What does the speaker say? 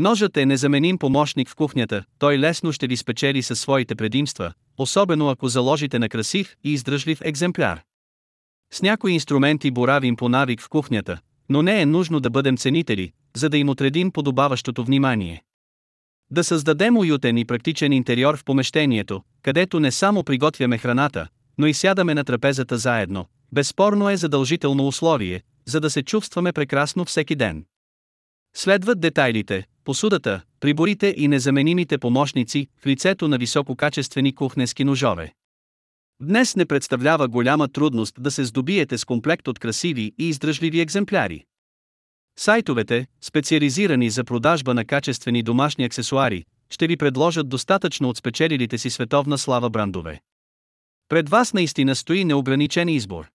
Ножът е незаменим помощник в кухнята, той лесно ще ви спечели със своите предимства, особено ако заложите на красив и издръжлив екземпляр. С някои инструменти боравим по навик в кухнята, но не е нужно да бъдем ценители, за да им отредим подобаващото внимание. Да създадем уютен и практичен интериор в помещението, където не само приготвяме храната, но и сядаме на трапезата заедно, безспорно е задължително условие, за да се чувстваме прекрасно всеки ден. Следват детайлите, посудата, приборите и незаменимите помощници в лицето на висококачествени кухненски ножове. Днес не представлява голяма трудност да се здобиете с комплект от красиви и издръжливи екземпляри. Сайтовете, специализирани за продажба на качествени домашни аксесуари, ще ви предложат достатъчно от спечелилите си световна слава брандове. Пред вас наистина стои неограничен избор.